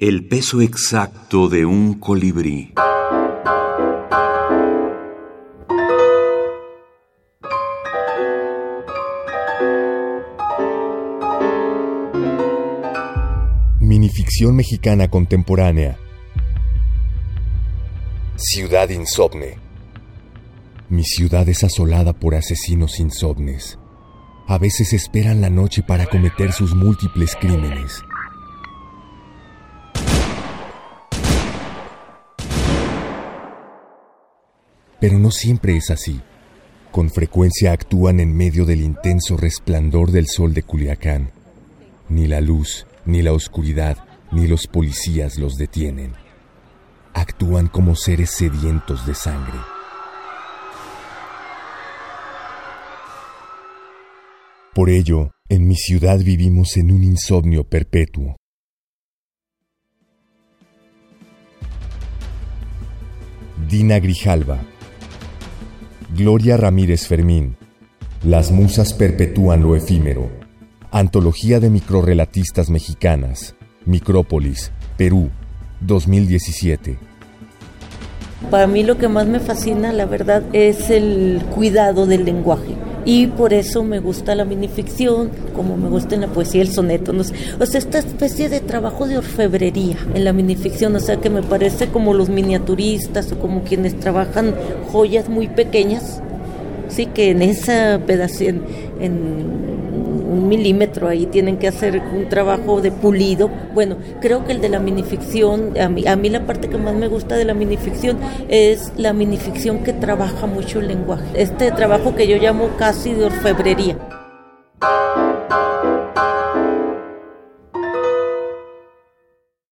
El peso exacto de un colibrí. Minificción mexicana contemporánea. Ciudad insomne. Mi ciudad es asolada por asesinos insomnes. A veces esperan la noche para cometer sus múltiples crímenes. Pero no siempre es así. Con frecuencia actúan en medio del intenso resplandor del sol de Culiacán. Ni la luz, ni la oscuridad, ni los policías los detienen. Actúan como seres sedientos de sangre. Por ello, en mi ciudad vivimos en un insomnio perpetuo. Dina Grijalva Gloria Ramírez Fermín. Las musas perpetúan lo efímero. Antología de microrelatistas mexicanas. Micrópolis, Perú, 2017. Para mí lo que más me fascina, la verdad, es el cuidado del lenguaje. Y por eso me gusta la minificción, como me gusta en la poesía el soneto. No sé. O sea, esta especie de trabajo de orfebrería en la minificción, o sea, que me parece como los miniaturistas o como quienes trabajan joyas muy pequeñas, sí, que en esa pedazo, en, un milímetro ahí tienen que hacer un trabajo de pulido. Bueno, creo que el de la minificción, a mí, a mí la parte que más me gusta de la minificción es la minificción que trabaja mucho el lenguaje. Este trabajo que yo llamo casi de orfebrería.